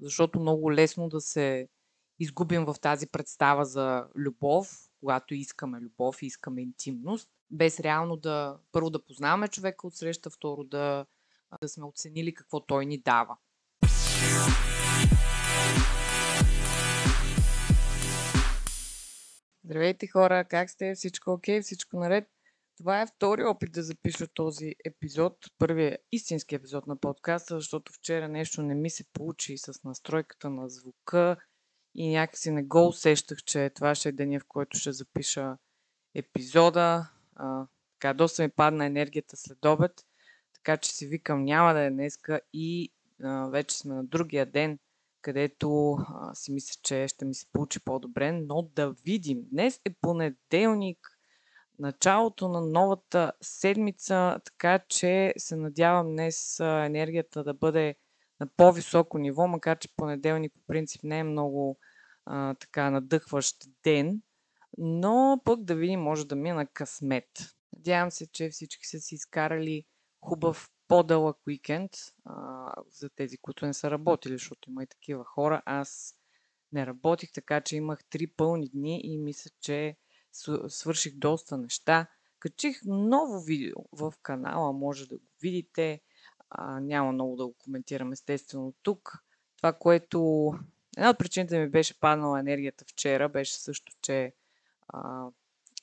защото много лесно да се изгубим в тази представа за любов, когато искаме любов и искаме интимност, без реално да първо да познаваме човека от среща, второ да, да сме оценили какво той ни дава. Здравейте хора, как сте? Всичко окей? Okay? Всичко наред? Това е втори опит да запиша този епизод, първият истински епизод на подкаста, защото вчера нещо не ми се получи с настройката на звука и някакси не го усещах, че това ще е деня, в който ще запиша епизода. А, така, доста ми падна енергията след обед, така че си викам няма да е днеска и а, вече сме на другия ден, където а, си мисля, че ще ми се получи по-добре, но да видим. Днес е понеделник, началото на новата седмица, така че се надявам днес енергията да бъде на по-високо ниво, макар че понеделник по принцип не е много а, така надъхващ ден, но пък да видим, може да ми е на късмет. Надявам се, че всички са си изкарали хубав по-дълъг уикенд а, за тези, които не са работили, защото има и такива хора. Аз не работих, така че имах три пълни дни и мисля, че свърших доста неща. Качих ново видео в канала, може да го видите. А, няма много да го коментирам естествено тук. Това, което... Една от причините ми беше паднала енергията вчера, беше също, че а,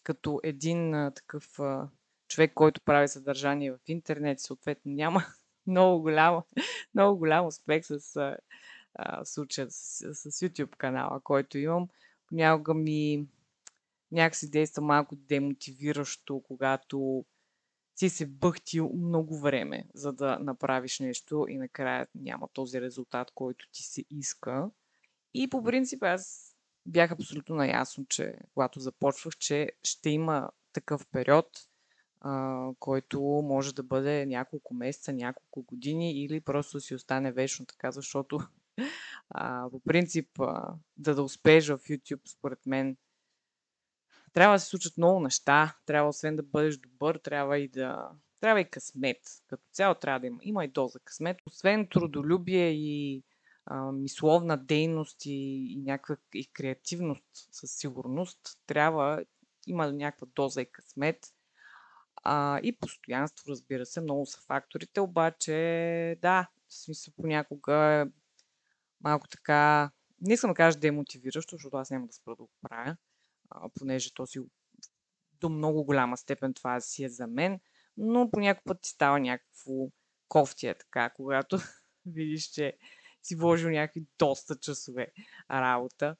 като един а, такъв а, човек, който прави съдържание в интернет, съответно няма много голям, много голям успех с а, случая с, с YouTube канала, който имам. Понякога ми някакси действа малко демотивиращо, когато си се бъхтил много време, за да направиш нещо и накрая няма този резултат, който ти се иска. И по принцип аз бях абсолютно наясно, че когато започвах, че ще има такъв период, а, който може да бъде няколко месеца, няколко години или просто си остане вечно така, защото а, по принцип а, да да успееш в YouTube, според мен, трябва да се случат много неща. Трябва освен да бъдеш добър, трябва и да... Трябва и късмет. Като цяло трябва да има. Има и доза късмет. Освен трудолюбие и а, мисловна дейност и, и някаква и креативност със сигурност, трябва има някаква доза и късмет. А, и постоянство, разбира се, много са факторите, обаче да, в смисъл понякога малко така, не искам да кажа демотивиращо, защото аз няма да спра да го правя, понеже то си до много голяма степен това си е за мен, но по някакъв път ти става някакво кофтия така, когато видиш, че си вложил някакви доста часове работа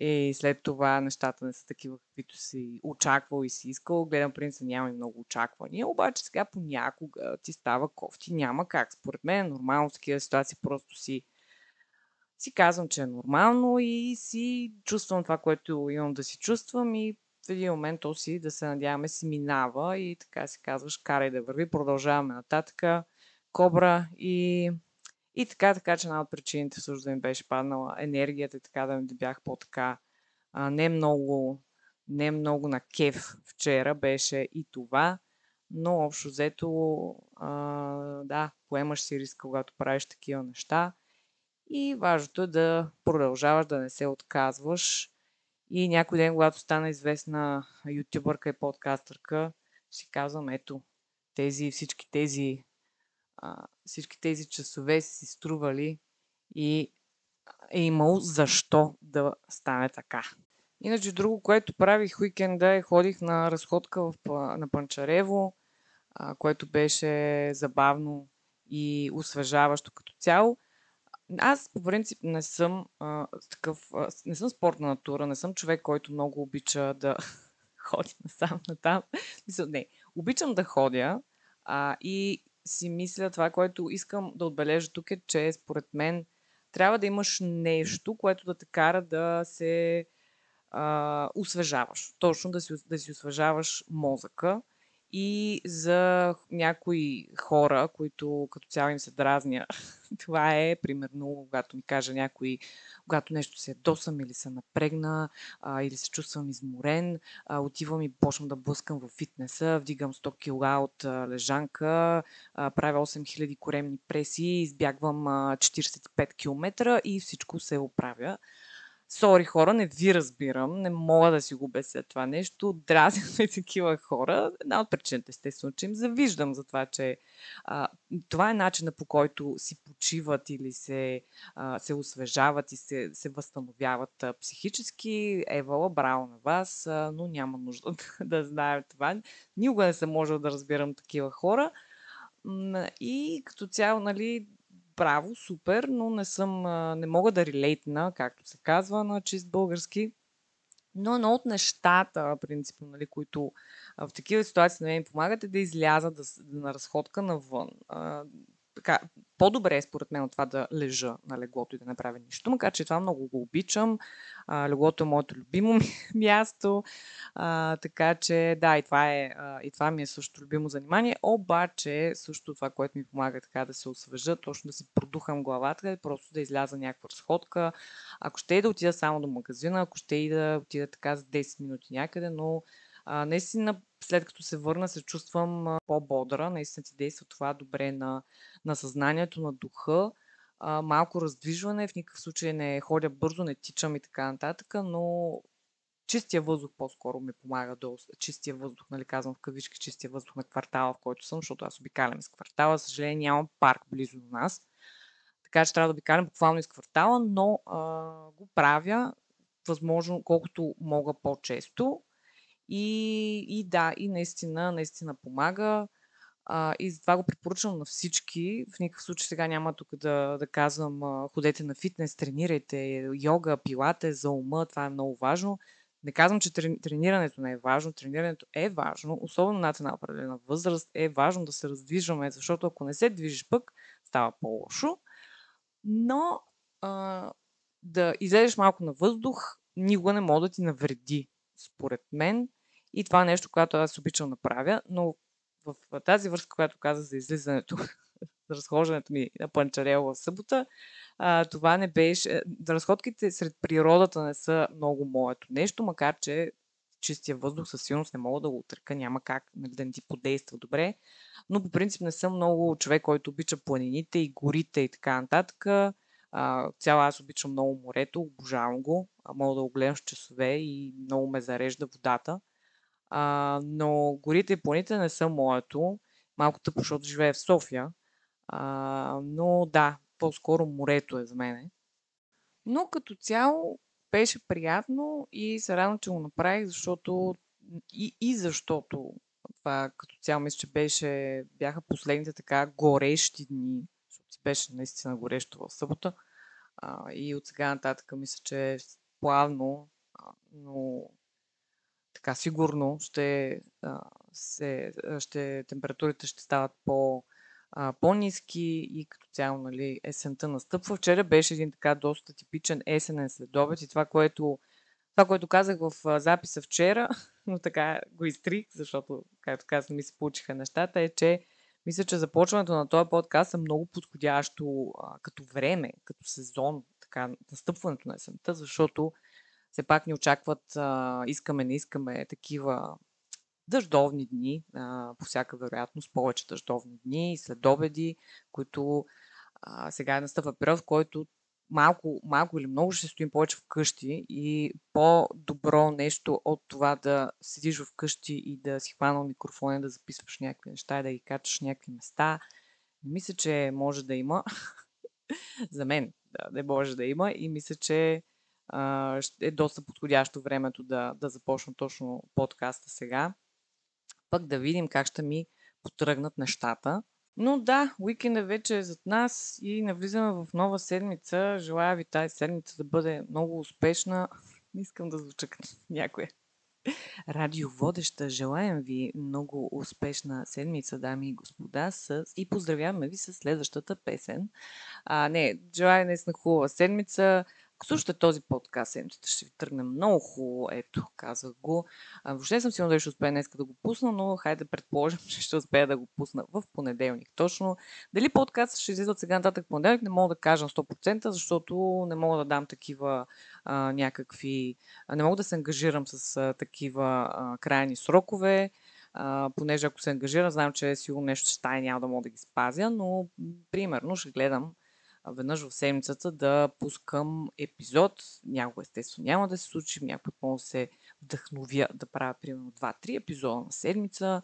и след това нещата не са такива, каквито си очаквал и си искал. Гледам принцип няма и много очаквания, обаче сега понякога ти става кофти. Няма как. Според мен е нормално в такива ситуации просто си си казвам, че е нормално и си чувствам това, което имам да си чувствам и в един момент то си, да се надяваме, си минава и така си казваш, карай да върви, продължаваме нататък, кобра и, и така, така че една от причините също да ми беше паднала енергията и така да да бях по-така а, не много, не много на кеф вчера беше и това, но общо взето, а, да, поемаш си риск, когато правиш такива неща и важното е да продължаваш, да не се отказваш. И някой ден, когато стана известна ютубърка и подкастърка, си казвам, ето, тези, всички тези, а, всички тези часове си стрували и е имало защо да стане така. Иначе друго, което правих уикенда е ходих на разходка в, на Панчарево, а, което беше забавно и освежаващо като цяло. Аз по принцип не съм а, такъв, а, не съм спортна натура, не съм човек, който много обича да ходи насам натам. Не, обичам да ходя а, и си мисля това, което искам да отбележа тук е, че според мен трябва да имаш нещо, което да те кара да се а, освежаваш. Точно да си, да си освежаваш мозъка. И за някои хора, които като цяло им се дразня. Това е, примерно, когато ми каже някой, когато нещо се досам или се напрегна, а, или се чувствам изморен, а, отивам и почвам да блъскам в фитнеса, вдигам 100 кг от а, лежанка, а, правя 8000 коремни преси, избягвам а, 45 км и всичко се оправя. Сори хора, не ви разбирам, не мога да си го обясня това нещо. Дразнят ме такива хора. Една от причините, естествено, че им завиждам за това, че а, това е начина по който си почиват или се, а, се освежават и се, се възстановяват а, психически. Евала, браво на вас, а, но няма нужда да, да знаем това. Никога не съм можел да разбирам такива хора. И като цяло, нали, браво, супер, но не съм, не мога да релейтна, както се казва на чист български. Но едно от нещата, принципно, нали, които в такива ситуации на мен помагат е да изляза да, на разходка навън така, по-добре е според мен от това да лежа на леглото и да не правя нищо, макар че това много го обичам. А, леглото е моето любимо място, а, така че да, и това, е, а, и това ми е също любимо занимание, обаче също това, което ми помага така да се освежа, точно да си продухам главата, е просто да изляза някаква разходка. Ако ще и да отида само до магазина, ако ще и да отида така за 10 минути някъде, но а, наистина след като се върна, се чувствам по-бодра. Наистина ти действа това добре на, на съзнанието, на духа. А, малко раздвижване, в никакъв случай не ходя бързо, не тичам и така нататък, но чистия въздух по-скоро ми помага до чистия въздух, нали казвам в кавички, чистия въздух на квартала, в който съм, защото аз обикалям из квартала. Съжаление нямам парк близо до нас. Така че трябва да обикалям буквално из квартала, но а, го правя възможно колкото мога по-често. И, и да, и наистина, наистина помага. А, и затова го препоръчвам на всички. В никакъв случай сега няма тук да, да казвам ходете на фитнес, тренирайте, йога, пилате за ума, това е много важно. Не казвам, че тренирането не е важно. Тренирането е важно, особено над една определена възраст е важно да се раздвижваме, защото ако не се движиш пък, става по-лошо. Но а, да излезеш малко на въздух никога не може да ти навреди, според мен. И това е нещо, което аз обичам да правя, но в тази връзка, която каза за излизането, за разхождането ми на Панчарел в събота, а, това не беше... Разходките сред природата не са много моето нещо, макар че чистия въздух със сигурност не мога да го отръка, няма как нали, да не ти подейства добре. Но по принцип не съм много човек, който обича планините и горите и така нататък. цяло аз обичам много морето, обожавам го. Мога да го гледам с часове и много ме зарежда водата. А, но горите и планите не са моето. Малко тъпо, защото живея в София. А, но да, по-скоро морето е за мене. Но като цяло беше приятно и се радвам, че го направих, защото и, и защото това като цяло мисля, че беше, бяха последните така горещи дни, защото беше наистина горещо в събота. А, и от сега нататък мисля, че плавно, но така сигурно ще, се, ще, температурите ще стават по, по-низки и като цяло нали, есента настъпва. Вчера беше един така доста типичен есенен следобед и това, което, това, което казах в записа вчера, но така го изтрих, защото, както казах, ми се получиха нещата, е, че мисля, че започването на този подкаст е много подходящо а, като време, като сезон, така, настъпването на есента, защото все пак ни очакват, а, искаме, не искаме такива дъждовни дни, а, по всяка вероятност, повече дъждовни дни и следобеди, които а, сега е настъпва период, в който малко, малко или много ще стоим повече вкъщи и по-добро нещо от това да седиш вкъщи и да си хванал микрофона, да записваш някакви неща и да ги качаш някакви места. Мисля, че може да има. За мен да, не може да има и мисля, че е доста подходящо времето да, да започна точно подкаста сега. Пък да видим как ще ми потръгнат нещата. Но да, уикенда вече е зад нас и навлизаме в нова седмица. Желая ви тази седмица да бъде много успешна. Не искам да звуча като някоя радиоводеща. Желаем ви много успешна седмица, дами и господа, с... и поздравяваме ви с следващата песен. А, не, желая наистина хубава седмица Ако слушате този подкаст, седмицата ще ви тръгне много хубаво. Ето, казах го. А, въобще съм сигурна дали ще успея днес да го пусна, но хайде да предположим, че ще успея да го пусна в понеделник. Точно. Дали подкаст ще излиза от сега нататък понеделник, не мога да кажа на 100%, защото не мога да дам такива а, някакви... А, не мога да се ангажирам с а, такива а, крайни срокове. А, понеже ако се ангажира, знам, че сигурно нещо ще стане, няма да мога да ги спазя, но примерно ще гледам веднъж в седмицата да пускам епизод. Някога естествено няма да се случи, някой мога да се вдъхновя да правя примерно 2-3 епизода на седмица,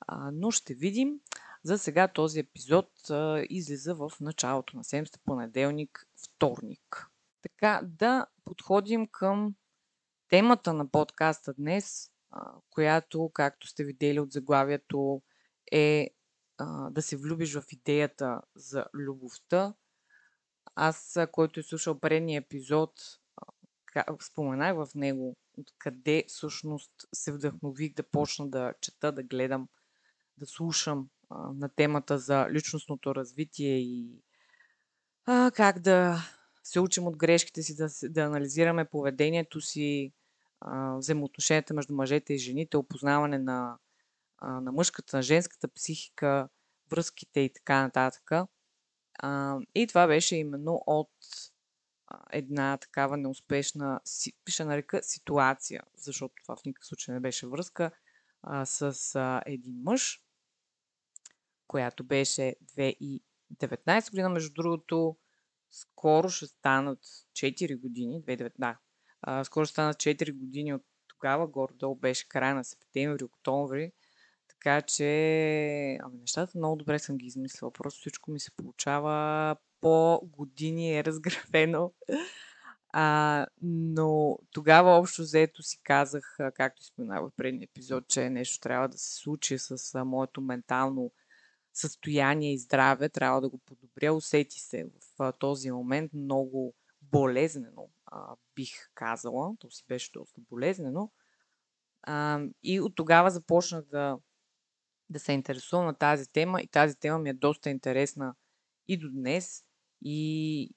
а, но ще видим. За сега този епизод а, излиза в началото на седмицата, понеделник, вторник. Така да подходим към темата на подкаста днес, а, която, както сте видели от заглавието, е да се влюбиш в идеята за любовта, аз, който е слушал предния епизод, споменах в него откъде всъщност се вдъхнових да почна да чета, да гледам, да слушам а, на темата за личностното развитие и а, как да се учим от грешките си, да, да анализираме поведението си, а, взаимоотношенията между мъжете и жените, опознаване на, а, на мъжката, на женската психика, връзките и така нататък. А, и това беше именно от една такава неуспешна, пиша нарека ситуация, защото това в никакъв случай не беше връзка, а, с а, един мъж, която беше 2019 година. Между другото, скоро ще станат 4 години, 2019, да, а, скоро ще станат 4 години от тогава, горе-долу беше края на септември, октомври, така че, ами нещата много добре съм ги измислила. Просто всичко ми се получава по години е разграфено. А, но тогава общо взето си казах, както споменах в предния епизод, че нещо трябва да се случи с моето ментално състояние и здраве, трябва да го подобря. Усети се в този момент много болезнено, а, бих казала. То си беше доста болезнено. А, и от тогава започнах да да се интересувам на тази тема и тази тема ми е доста интересна и до днес. И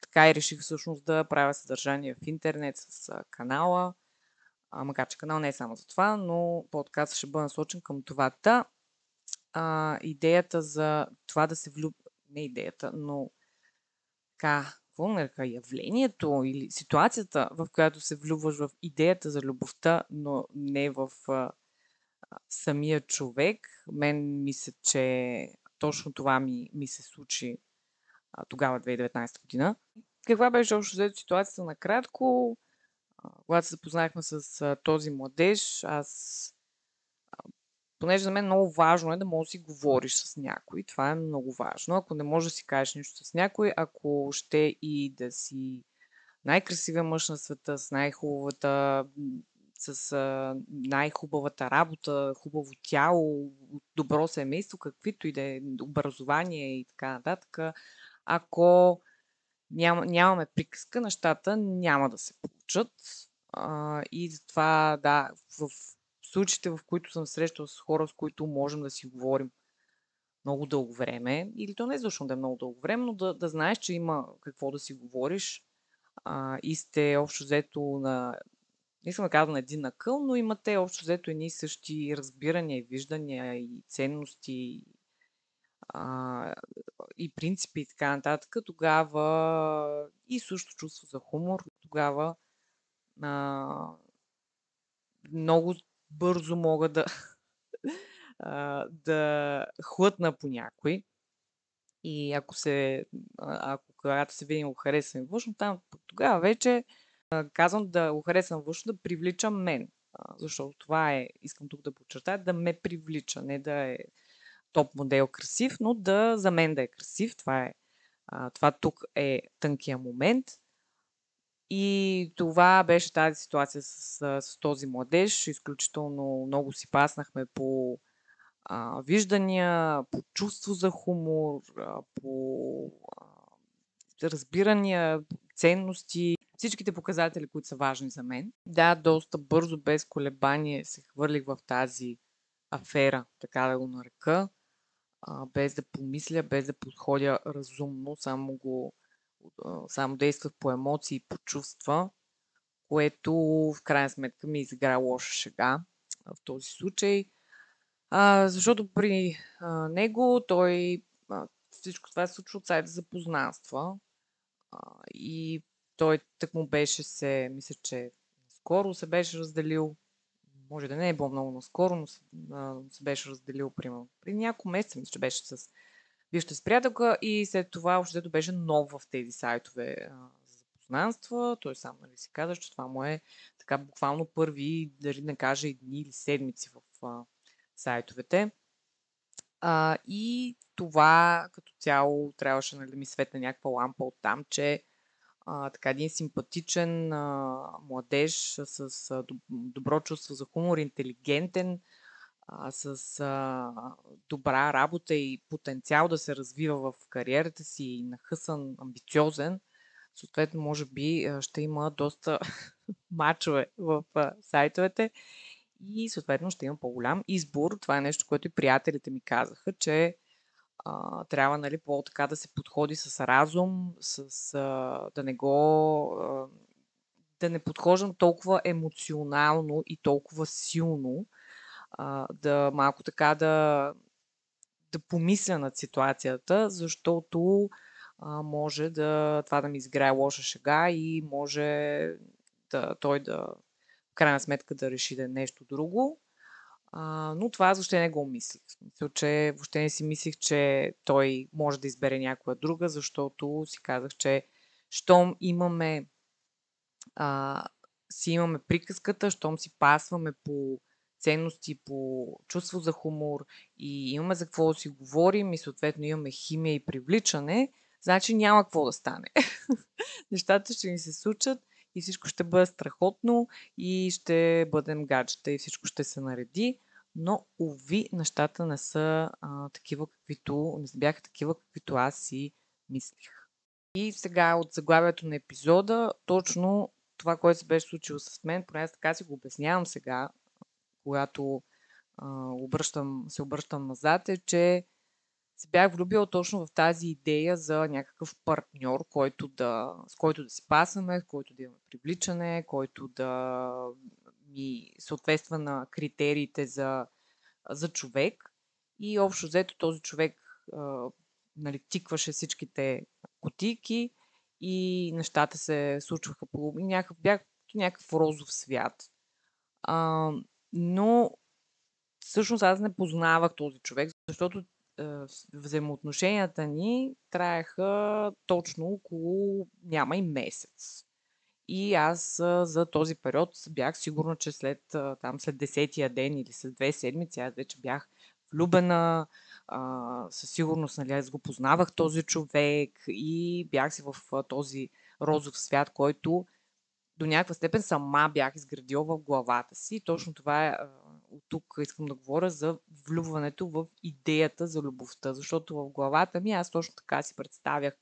така и реших всъщност да правя съдържание в интернет с канала. А, макар че канал не е само за това, но подкастът ще бъде насочен към това. Та, а, идеята за това да се влюб... Не идеята, но така, какво нарека, явлението или ситуацията, в която се влюбваш в идеята за любовта, но не в а, самия човек. Мен мисля, че точно това ми, ми се случи а, тогава, 2019 година. Каква беше общо взето ситуацията накратко? А, когато се запознахме с а, този младеж, аз понеже за мен много важно е да можеш да си говориш с някой. Това е много важно. Ако не можеш да си кажеш нищо с някой, ако ще и да си най-красивия мъж на света, с най-хубавата с а, най-хубавата работа, хубаво тяло, добро семейство, каквито и да е образование и така нататък, ако ням, нямаме приказка, нещата няма да се получат. А, и затова, да, в случаите, в които съм срещал с хора, с които можем да си говорим много дълго време, или то не е защото да е много дълго време, но да, да знаеш, че има какво да си говориш а, и сте общо взето на не искам да казвам един накъл, но имате общо взето едни и същи разбирания и виждания и ценности а, и принципи и така нататък, тогава и също чувство за хумор, тогава а, много бързо мога да, а, да хлътна по някой. И ако се, ако когато се видим го харесвам външно, там тогава вече казвам да го харесвам външно, да привличам мен. Защото това е, искам тук да подчертая, да ме привлича, не да е топ модел красив, но да за мен да е красив. Това е това тук е тънкия момент. И това беше тази ситуация с, с този младеж. Изключително много си паснахме по а, виждания, по чувство за хумор, а, по а, разбирания, ценности всичките показатели, които са важни за мен. Да, доста бързо, без колебание се хвърлих в тази афера, така да го нарека, а, без да помисля, без да подходя разумно, само го само действах по емоции и по чувства, което в крайна сметка ми изигра лоша шега в този случай. А, защото при а, него той а, всичко това се случва от сайта за познанства. А, и той так му беше се, мисля, че скоро се беше разделил. Може да не е било много наскоро, но се, а, се беше разделил примерно. При няколко месеца, мисля, че беше с бившата с приятелка и след това общото беше нов в тези сайтове а, за запознанства. Той сам нали, си каза, че това му е така буквално първи, дали не кажа и дни или седмици в а, сайтовете. А, и това като цяло трябваше нали, да ми светне някаква лампа от там, че а, така един симпатичен а, младеж с а, добро чувство за хумор, интелигентен, а, с а, добра работа и потенциал да се развива в кариерата си, нахъсан, амбициозен, съответно, може би ще има доста мачове в а, сайтовете и съответно ще има по-голям избор. Това е нещо, което и приятелите ми казаха, че а, трябва нали, по-така да се подходи с разум, с, а, да не го. А, да не подхождам толкова емоционално и толкова силно, а, да малко така да, да помисля над ситуацията, защото а, може да това да ми изиграе лоша шега и може да, той да в крайна сметка да реши да е нещо друго. А, но това въобще не го мислих. В смисъл, че въобще не си мислих, че той може да избере някоя друга, защото си казах, че щом имаме а, си имаме приказката, щом си пасваме по ценности, по чувство за хумор и имаме за какво да си говорим и съответно имаме химия и привличане, значи няма какво да стане. Нещата ще ни се случат и всичко ще бъде страхотно и ще бъдем гаджета и всичко ще се нареди. Но, уви, нещата не са а, такива, каквито, не бяха такива, каквито аз си мислих. И сега от заглавието на епизода, точно това, което се беше случило с мен, поне така си го обяснявам сега, когато а, обръщам, се обръщам назад, е, че се бях влюбила точно в тази идея за някакъв партньор, който да, с който да си пасаме, с който да имаме привличане, който да ми съответства на критериите за, за човек. И общо взето този човек а, нали, тикваше всичките котики и нещата се случваха по някакъв, бях някакъв розов свят. А, но всъщност аз не познавах този човек, защото взаимоотношенията ни траеха точно около няма и месец. И аз за този период бях сигурна, че след, там, след десетия ден или след две седмици аз вече бях влюбена, със сигурност нали, аз го познавах този човек и бях си в този розов свят, който до някаква степен сама бях изградила в главата си. Точно това е, от тук искам да говоря за влюбването в идеята за любовта, защото в главата ми аз точно така си представях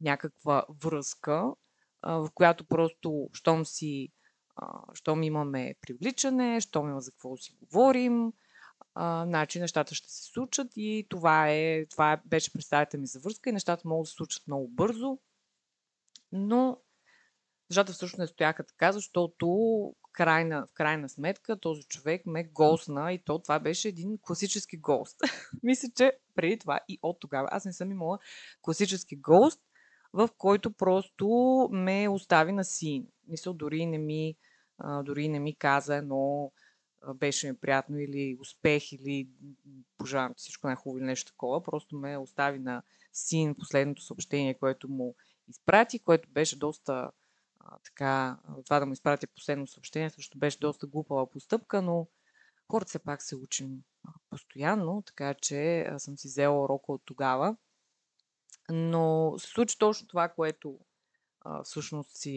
някаква връзка, в която просто, щом си, щом имаме привличане, щом има за какво си говорим, значи нещата ще се случат и това, е, това беше представата ми за връзка и нещата могат да се случат много бързо, но нещата всъщност не стояха така, защото крайна, в крайна сметка този човек ме госна и то това беше един класически гост. Мисля, че преди това и от тогава аз не съм имала класически гост, в който просто ме остави на син. Мисля, дори не ми, дори не ми каза едно беше ми приятно или успех или пожелавам всичко най-хубаво или нещо такова. Просто ме остави на син последното съобщение, което му изпрати, което беше доста така, това да му изпратя последно съобщение, също беше доста глупава постъпка, но хората все пак се учим постоянно, така че съм си взела урока от тогава. Но се случи точно това, което всъщност си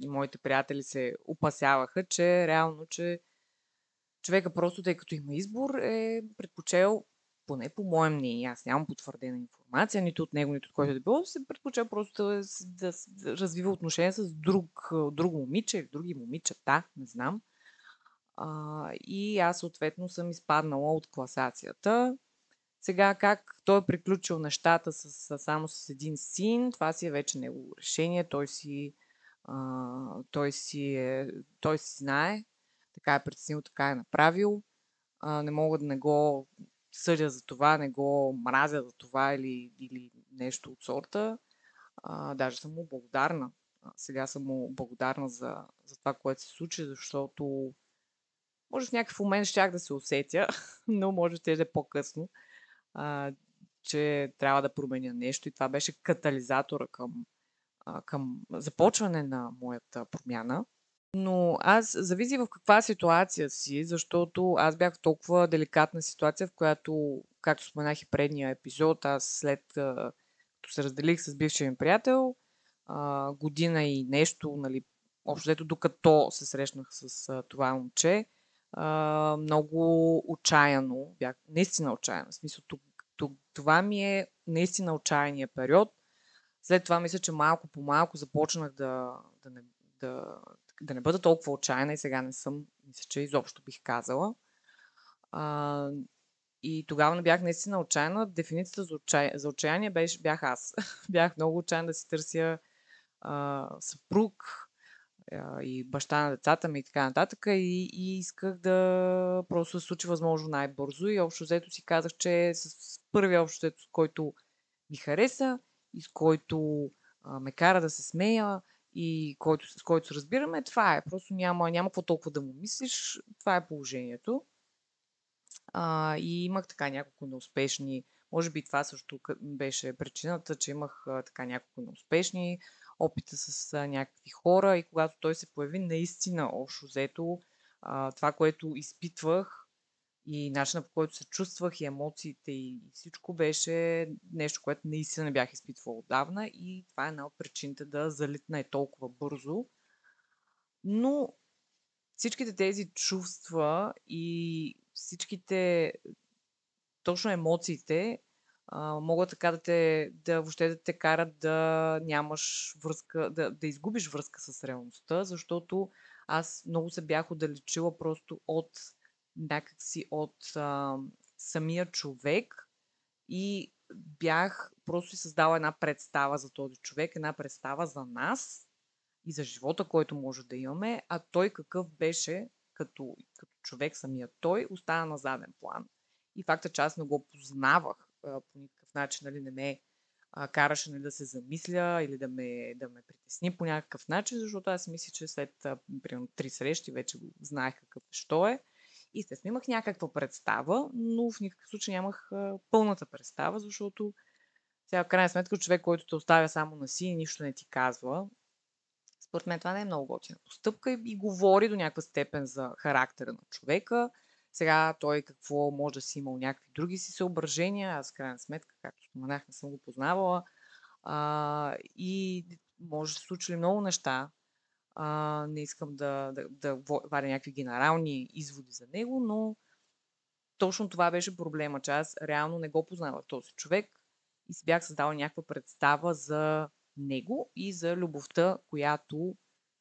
и моите приятели се опасяваха, че реално, че човека просто, тъй като има избор, е предпочел поне по мое мнение, аз нямам потвърдена информация, нито от него, нито от който да било, се предпочел просто да, да, да развива отношения с друг, друго момиче или други момичета, не знам. А, и аз съответно съм изпаднала от класацията Сега как той е приключил нещата с, с, само с един син, това си е вече негово решение. Той си, а, той си, е, той си знае, така е преценил, така е направил. А, не мога да не го съдя за това, не го мразя за това или, или нещо от сорта. А, даже съм му благодарна. А, сега съм му благодарна за, за това, което се случи, защото може в някакъв момент щях да се усетя, но може да е по-късно, а, че трябва да променя нещо и това беше катализатора към, а, към започване на моята промяна. Но аз зависи в каква ситуация си, защото аз бях в толкова деликатна ситуация, в която, както споменах и предния епизод, аз след като се разделих с бившия ми приятел, година и нещо, нали, общо докато се срещнах с това момче, много отчаяно, бях наистина отчаяна. В смисъл, това ми е наистина отчаяния период. След това мисля, че малко по малко започнах да, да, не, да, да не бъда толкова отчаяна и сега не съм, мисля, че изобщо бих казала. А, и тогава не бях наистина отчаяна. Дефиницията за, отчай... за отчаяние беше, бях аз. бях много отчаяна да си търся а, съпруг а, и баща на децата ми и така нататък. И, и исках да просто се случи възможно най-бързо. И общо взето си казах, че с първия общо взето, с който ми хареса и с който а, ме кара да се смея и който, с който се разбираме, това е. Просто няма, няма какво толкова да му мислиш. Това е положението. А, и имах така няколко неуспешни. Може би това също беше причината, че имах а, така няколко неуспешни опита с а, някакви хора и когато той се появи, наистина общо взето това, което изпитвах и начинът по който се чувствах и емоциите и всичко беше нещо, което наистина не бях изпитвала отдавна и това е една от причините да залитна е толкова бързо. Но всичките тези чувства и всичките точно емоциите а, могат така да те, да въобще да те карат да нямаш връзка, да, да изгубиш връзка с реалността, защото аз много се бях отдалечила просто от някакси от а, самия човек и бях просто създала една представа за този човек, една представа за нас и за живота, който може да имаме, а той какъв беше като, като човек самия той, остана на заден план. И факта, че аз не го познавах а, по никакъв начин, нали, не ме а, караше нали, да се замисля или да ме, да ме притесни по някакъв начин, защото аз мисля, че след а, примерно три срещи вече го знаех какъв е, що е. Естествено имах някаква представа, но в никакъв случай нямах пълната представа, защото сега в крайна сметка човек, който те оставя само на си и нищо не ти казва, според мен това не е много готина постъпка и, и говори до някаква степен за характера на човека. Сега той какво може да си имал някакви други си съображения. Аз, в крайна сметка, както споменах, не съм го познавала. А, и може да се случили много неща. А, не искам да, да, да варя някакви генерални изводи за него, но точно това беше проблема, че аз реално не го познавах този човек и си бях създала някаква представа за него и за любовта, която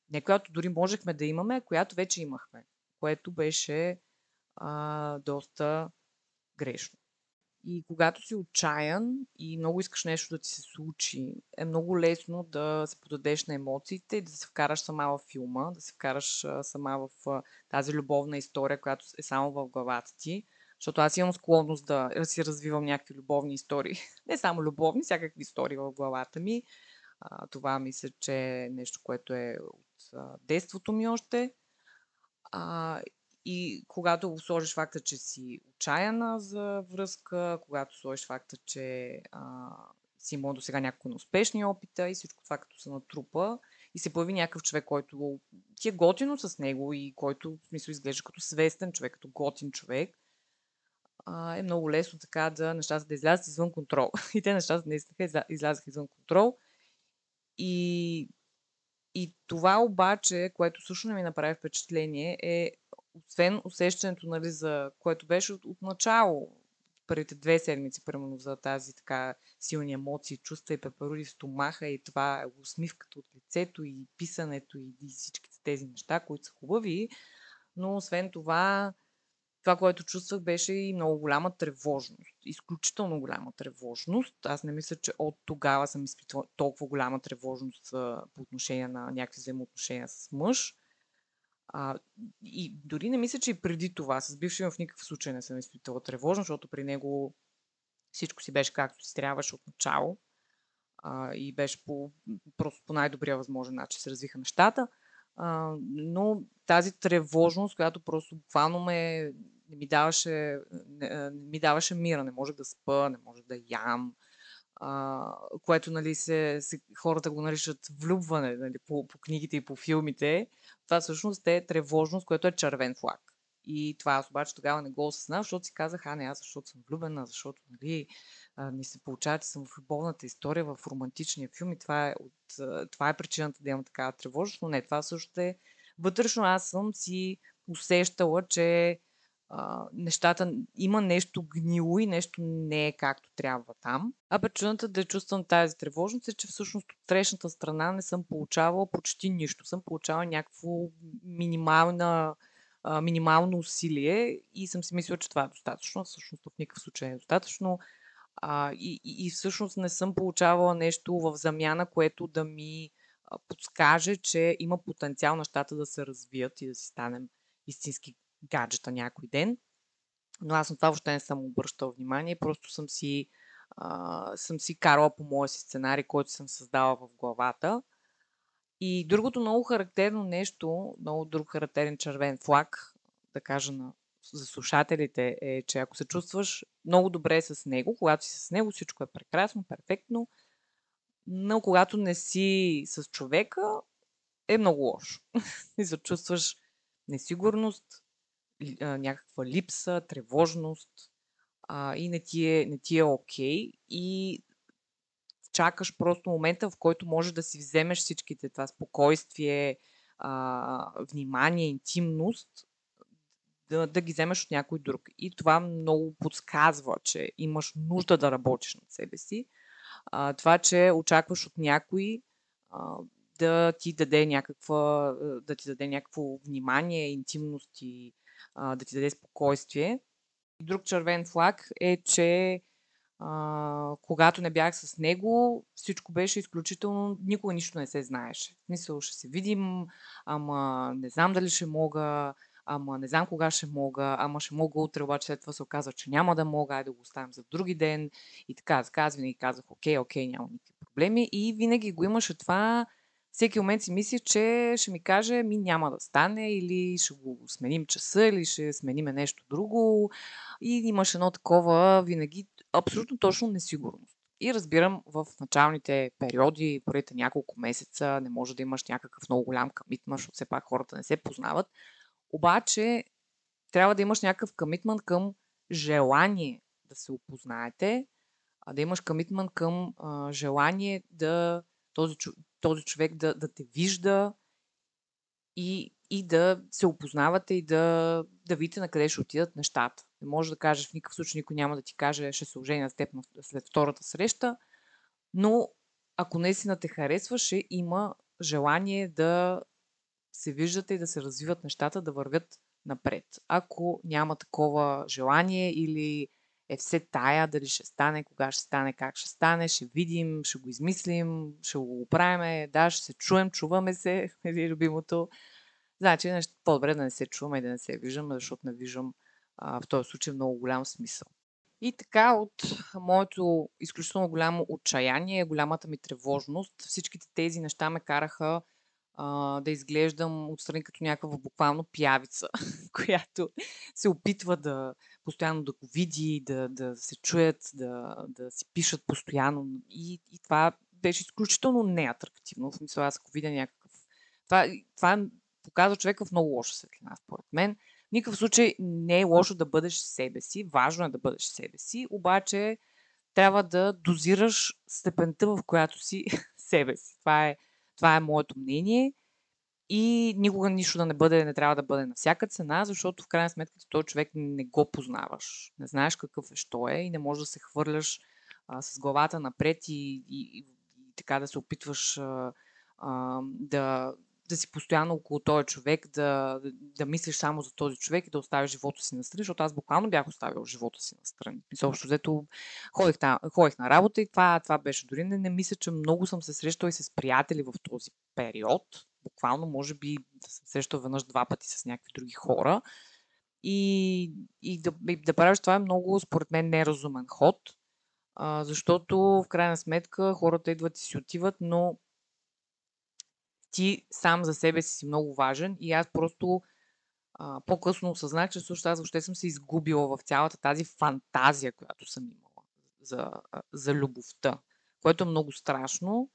не която дори можехме да имаме, която вече имахме, което беше а, доста грешно. И когато си отчаян и много искаш нещо да ти се случи, е много лесно да се подадеш на емоциите и да се вкараш сама в филма, да се вкараш сама в тази любовна история, която е само в главата ти. Защото аз имам склонност да си развивам някакви любовни истории. Не само любовни, всякакви истории в главата ми. Това мисля, че е нещо, което е от детството ми още. И когато сложиш факта, че си отчаяна за връзка, когато сложиш факта, че а, си имал до сега някакво неуспешни опита и всичко това като се натрупа и се появи някакъв човек, който ти е готино с него и който в смисъл изглежда като свестен човек, като готин човек, а, е много лесно така да нещата да излязат извън контрол. И те нещата наистина излязаха извън контрол. И, и това обаче, което също не ми направи впечатление, е освен усещането, нали, за което беше от, от начало, първите две седмици, примерно, за тази така силни емоции, чувства и пеперуди в стомаха и това усмивката от лицето и писането и, и всичките тези неща, които са хубави. Но освен това, това, което чувствах, беше и много голяма тревожност. Изключително голяма тревожност. Аз не мисля, че от тогава съм изпитвала толкова голяма тревожност по отношение на някакви взаимоотношения с мъж. А, и дори не мисля, че и преди това, с бившия в никакъв случай не съм изпитвала тревожност, защото при него всичко си беше както си трябваше от начало а, и беше по, просто по най-добрия възможен начин се развиха нещата. А, но тази тревожност, която просто буквално ме не ми даваше, не, не ми даваше мира, не можех да спа, не можех да ям, а, което нали, се, се, хората го наричат влюбване нали, по, по книгите и по филмите. Това всъщност е тревожност, което е червен флаг. И това аз обаче тогава не го осъзнах, защото си казах, а не, аз защото съм влюбена, защото нали, ни се получава, че съм в любовната история, в романтичния филм и това е, от, това е причината да имам такава тревожност, но не, това също е вътрешно аз съм си усещала, че а, нещата, има нещо гнило и нещо не е както трябва там. А причината да чувствам тази тревожност е, че всъщност от срещната страна не съм получавала почти нищо. Съм получавала някакво минимална, а, минимално усилие и съм си мислила, че това е достатъчно. Всъщност в никакъв случай не е достатъчно. А, и, и, и всъщност не съм получавала нещо в замяна, което да ми подскаже, че има потенциал нещата да се развият и да си станем истински гаджета някой ден. Но аз на това въобще не съм обръщала внимание, просто съм си, а, съм си карала по моя си сценарий, който съм създала в главата. И другото много характерно нещо, много друг характерен червен флаг, да кажа на, за слушателите, е, че ако се чувстваш много добре с него, когато си с него, всичко е прекрасно, перфектно, но когато не си с човека, е много лошо. и се чувстваш несигурност, някаква липса, тревожност а, и не ти е, не е окей. И чакаш просто момента, в който може да си вземеш всичките това спокойствие, а, внимание, интимност, да, да ги вземеш от някой друг. И това много подсказва, че имаш нужда да работиш над себе си. А, това, че очакваш от някой а, да ти даде някаква, да ти даде някакво внимание, интимност и да ти даде спокойствие. Друг червен флаг е, че а, когато не бях с него, всичко беше изключително, никога нищо не се знаеше. Мисля, ще се видим, ама не знам дали ще мога, ама не знам кога ще мога, ама ще мога утре, обаче след това се оказва, че няма да мога, айде да го оставим за други ден. И така, така аз винаги казах, окей, окей, няма никакви проблеми. И винаги го имаше това, всеки момент си мисли, че ще ми каже, ми няма да стане, или ще го сменим часа, или ще смениме нещо друго. И имаш едно такова винаги абсолютно точно несигурност. И разбирам, в началните периоди, първите няколко месеца, не може да имаш някакъв много голям комитмент, защото все пак хората не се познават. Обаче, трябва да имаш някакъв комитмент към желание да се опознаете, да имаш комитмент към а, желание да този, този човек да, да те вижда и, и да се опознавате и да, да видите на къде ще отидат нещата. Не може да кажеш, в никакъв случай никой няма да ти каже, ще се оженя с теб след втората среща, но ако наистина те харесва, ще има желание да се виждате и да се развиват нещата, да вървят напред. Ако няма такова желание или е все тая, дали ще стане, кога ще стане, как ще стане, ще видим, ще го измислим, ще го оправим, да, ще се чуем, чуваме се, или любимото. Значи, по-добре да не се чуваме и да не се виждаме, защото не виждам а, в този случай много голям смисъл. И така, от моето изключително голямо отчаяние, голямата ми тревожност, всичките тези неща ме караха да изглеждам отстрани като някаква буквално пявица, която се опитва да постоянно да го види, да, да се чуят, да, да си пишат постоянно. И, и това беше изключително неатрактивно. В смисъл, аз ако видя някакъв... Това, това показва човека в много лоша светлина, според мен. В никакъв случай не е лошо да бъдеш себе си. Важно е да бъдеш себе си, обаче трябва да дозираш степента, в която си себе си. Това е това е моето мнение. И никога нищо да не бъде, не трябва да бъде на всяка цена, защото в крайна сметка този човек не го познаваш. Не знаеш какъв е, що е и не можеш да се хвърляш а, с главата напред и, и, и, и така да се опитваш а, а, да, да си постоянно около този човек, да, да мислиш само за този човек и да оставиш живота си настрани, защото аз буквално бях оставил живота си настрани. Мисля, общо взето ходих, там, ходих на работа и това, това беше. Дори не, не мисля, че много съм се срещала и с приятели в този период. Буквално, може би, да съм срещал веднъж два пъти с някакви други хора. И, и, да, и да правиш това е много, според мен, неразумен ход, а, защото в крайна сметка хората идват и си отиват, но ти сам за себе си си много важен и аз просто а, по-късно осъзнах, че също аз въобще съм се изгубила в цялата тази фантазия, която съм имала за, за любовта, което е много страшно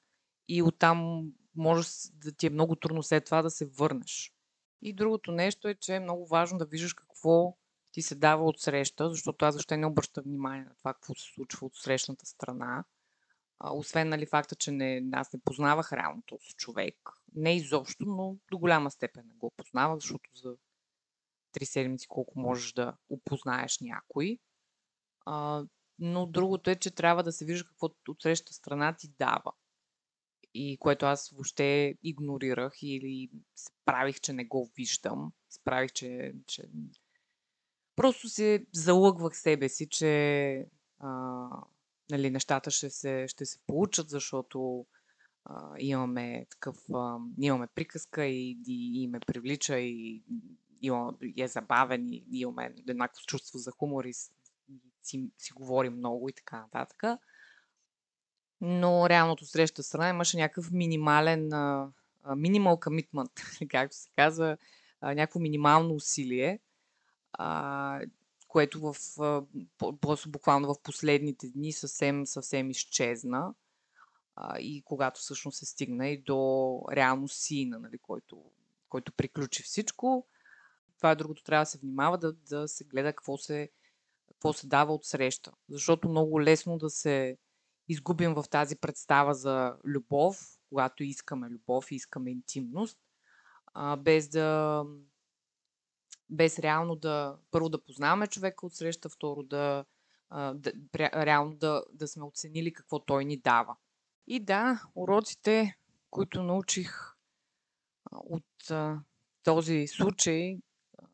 и оттам може да ти е много трудно след това да се върнеш. И другото нещо е, че е много важно да виждаш какво ти се дава от среща, защото аз въобще не обръщам внимание на това, какво се случва от срещната страна. Освен нали, факта, че не, аз не познавах реално този човек. Не изобщо, но до голяма степен не го познавах, защото за три седмици колко можеш да опознаеш някой. А, но другото е, че трябва да се вижда какво от срещата страна ти дава. И което аз въобще игнорирах или се правих, че не го виждам. Справих, че, че... Просто се залъгвах себе си, че а, нали, нещата ще се, ще се получат, защото а, имаме такъв, а, имаме приказка и, и, и ме привлича и, и, и е забавен и, и имаме еднакво чувство за хумор и си, си говорим много и така нататък. Но реалното среща страна имаше някакъв минимален, минимал commitment, както се казва, а, някакво минимално усилие, а, което в, просто буквално в последните дни съвсем, съвсем изчезна. А, и когато всъщност се стигна и до реално сина, нали, който, който приключи всичко, това е другото, трябва да се внимава да, да се гледа какво се, какво се дава от среща. Защото много лесно да се изгубим в тази представа за любов, когато искаме любов и искаме интимност, а, без да без реално да първо да познаваме човека от среща, второ да, да реално да, да сме оценили какво той ни дава. И да, уроците, които научих от този случай,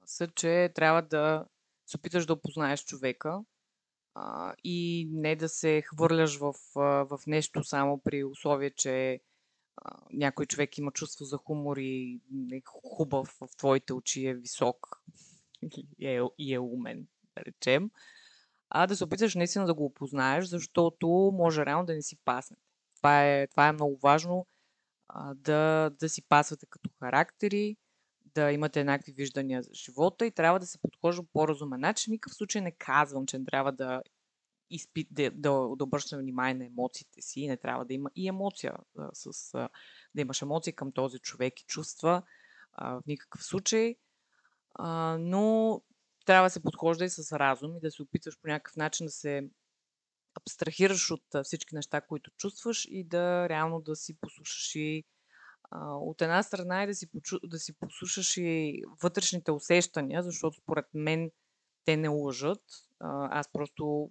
са, че трябва да се опиташ да опознаеш човека и не да се хвърляш в, в нещо само при условие, че някой човек има чувство за хумор и е хубав в твоите очи, е висок и е, и е умен, да речем, а да се опиташ наистина да го опознаеш, защото може реално да не си пасне. Това е, това е много важно, а, да, да си пасвате като характери, да имате еднакви виждания за живота и трябва да се подхожда по разумен начин. Никакъв случай не казвам, че не трябва да, изпит, да, да, да обръщаме внимание на емоциите си. Не трябва да има и емоция, а, с, да имаш емоции към този човек и чувства а, в никакъв случай. А, но трябва да се подхожда и с разум и да се опитваш по някакъв начин да се абстрахираш от всички неща, които чувстваш и да реално да си послушаш и от една страна е да си, почу, да си послушаш и вътрешните усещания, защото според мен те не лъжат. Аз просто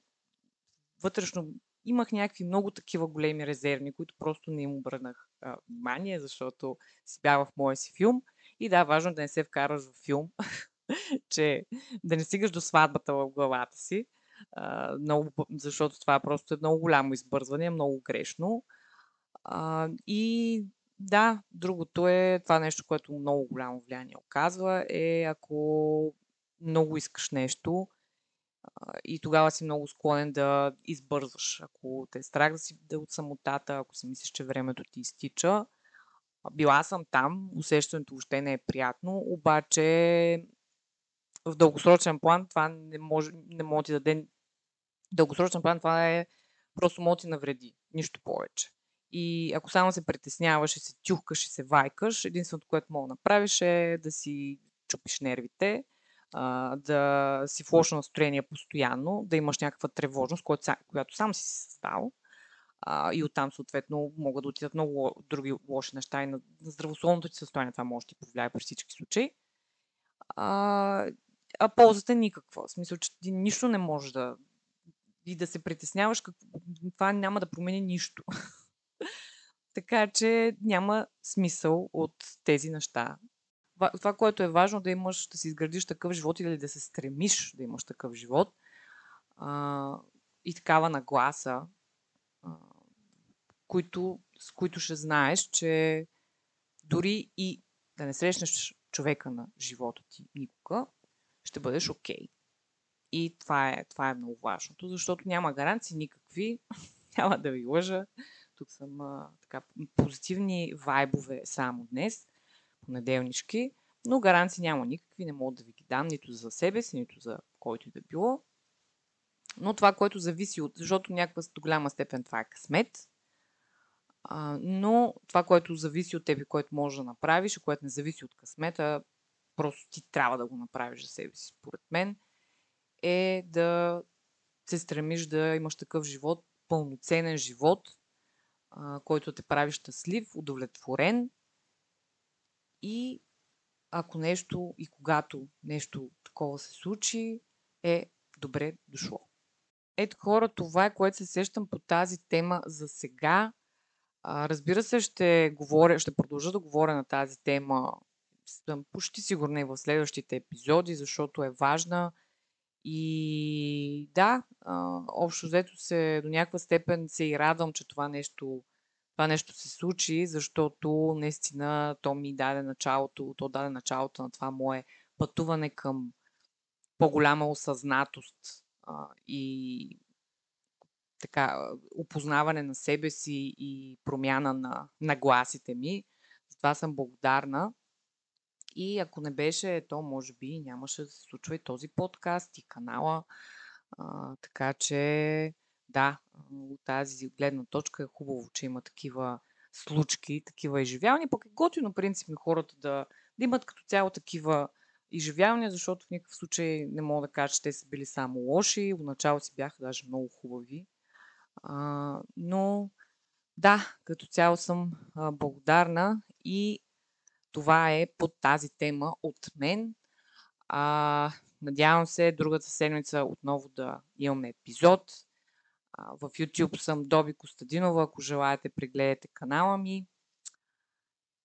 вътрешно имах някакви много такива големи резервни, които просто не им обърнах а, внимание, защото си бях в моя си филм. И да, важно е да не се вкараш в филм, че да не стигаш до сватбата в главата си, много, защото това просто е много голямо избързване, е много грешно. А, и да, другото е това нещо, което много голямо влияние оказва, е ако много искаш нещо а, и тогава си много склонен да избързваш. Ако те е страх да си да от самотата, ако си мислиш, че времето ти изтича, била съм там, усещането въобще не е приятно, обаче в дългосрочен план това не може, не може да ти даде... В дългосрочен план това е просто може ти навреди, нищо повече. И ако само се притесняваш и се тюхкаш и се вайкаш, единственото, което мога да направиш е да си чупиш нервите, да си в лошо настроение постоянно, да имаш някаква тревожност, която сам си създал а, и оттам съответно могат да отидат много други лоши неща и на здравословното ти състояние това може да ти повлияе при всички случаи. А, ползата е никаква. В смисъл, че ти нищо не можеш да и да се притесняваш, как... това няма да промени нищо. така че няма смисъл от тези неща. Това, което е важно да имаш, да си изградиш такъв живот или да се стремиш да имаш такъв живот а, и такава нагласа, а, които, с които ще знаеш, че дори и да не срещнеш човека на живота ти никога, ще бъдеш окей. Okay. И това е, това е много важното, защото няма гаранции никакви. няма да ви лъжа. Тук съм а, така, позитивни вайбове само днес, понеделнички, но гаранции няма никакви, не мога да ви ги дам нито за себе си, нито за който и да било. Но това, което зависи от, защото някаква до голяма степен това е късмет, а, но това, което зависи от тебе, което можеш да направиш и което не зависи от късмета, просто ти трябва да го направиш за себе си, според мен, е да се стремиш да имаш такъв живот, пълноценен живот, а, който те прави щастлив, удовлетворен и ако нещо и когато нещо такова се случи, е добре дошло. Ето хора, това е което се сещам по тази тема за сега. А, разбира се, ще, говоря, ще продължа да говоря на тази тема. Съм почти сигурна и в следващите епизоди, защото е важна. И да, а, общо взето се до някаква степен се и радвам, че това нещо, това нещо се случи, защото наистина то ми даде началото, то даде началото на това мое пътуване към по-голяма осъзнатост а, и така, опознаване на себе си и промяна на, на гласите ми. Затова съм благодарна. И ако не беше, то може би нямаше да се случва и този подкаст и канала. А, така че, да, от тази гледна точка е хубаво, че има такива случки, такива изживявания. Пък е готино, принципно, хората да, да имат като цяло такива изживявания, защото в никакъв случай не мога да кажа, че те са били само лоши. Отначало си бяха даже много хубави. А, но да, като цяло съм благодарна и това е под тази тема от мен. А, надявам се другата седмица отново да имаме епизод. А, в YouTube съм Доби Костадинова, ако желаете прегледате канала ми.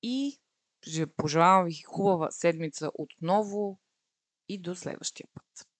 И пожелавам ви хубава седмица отново и до следващия път.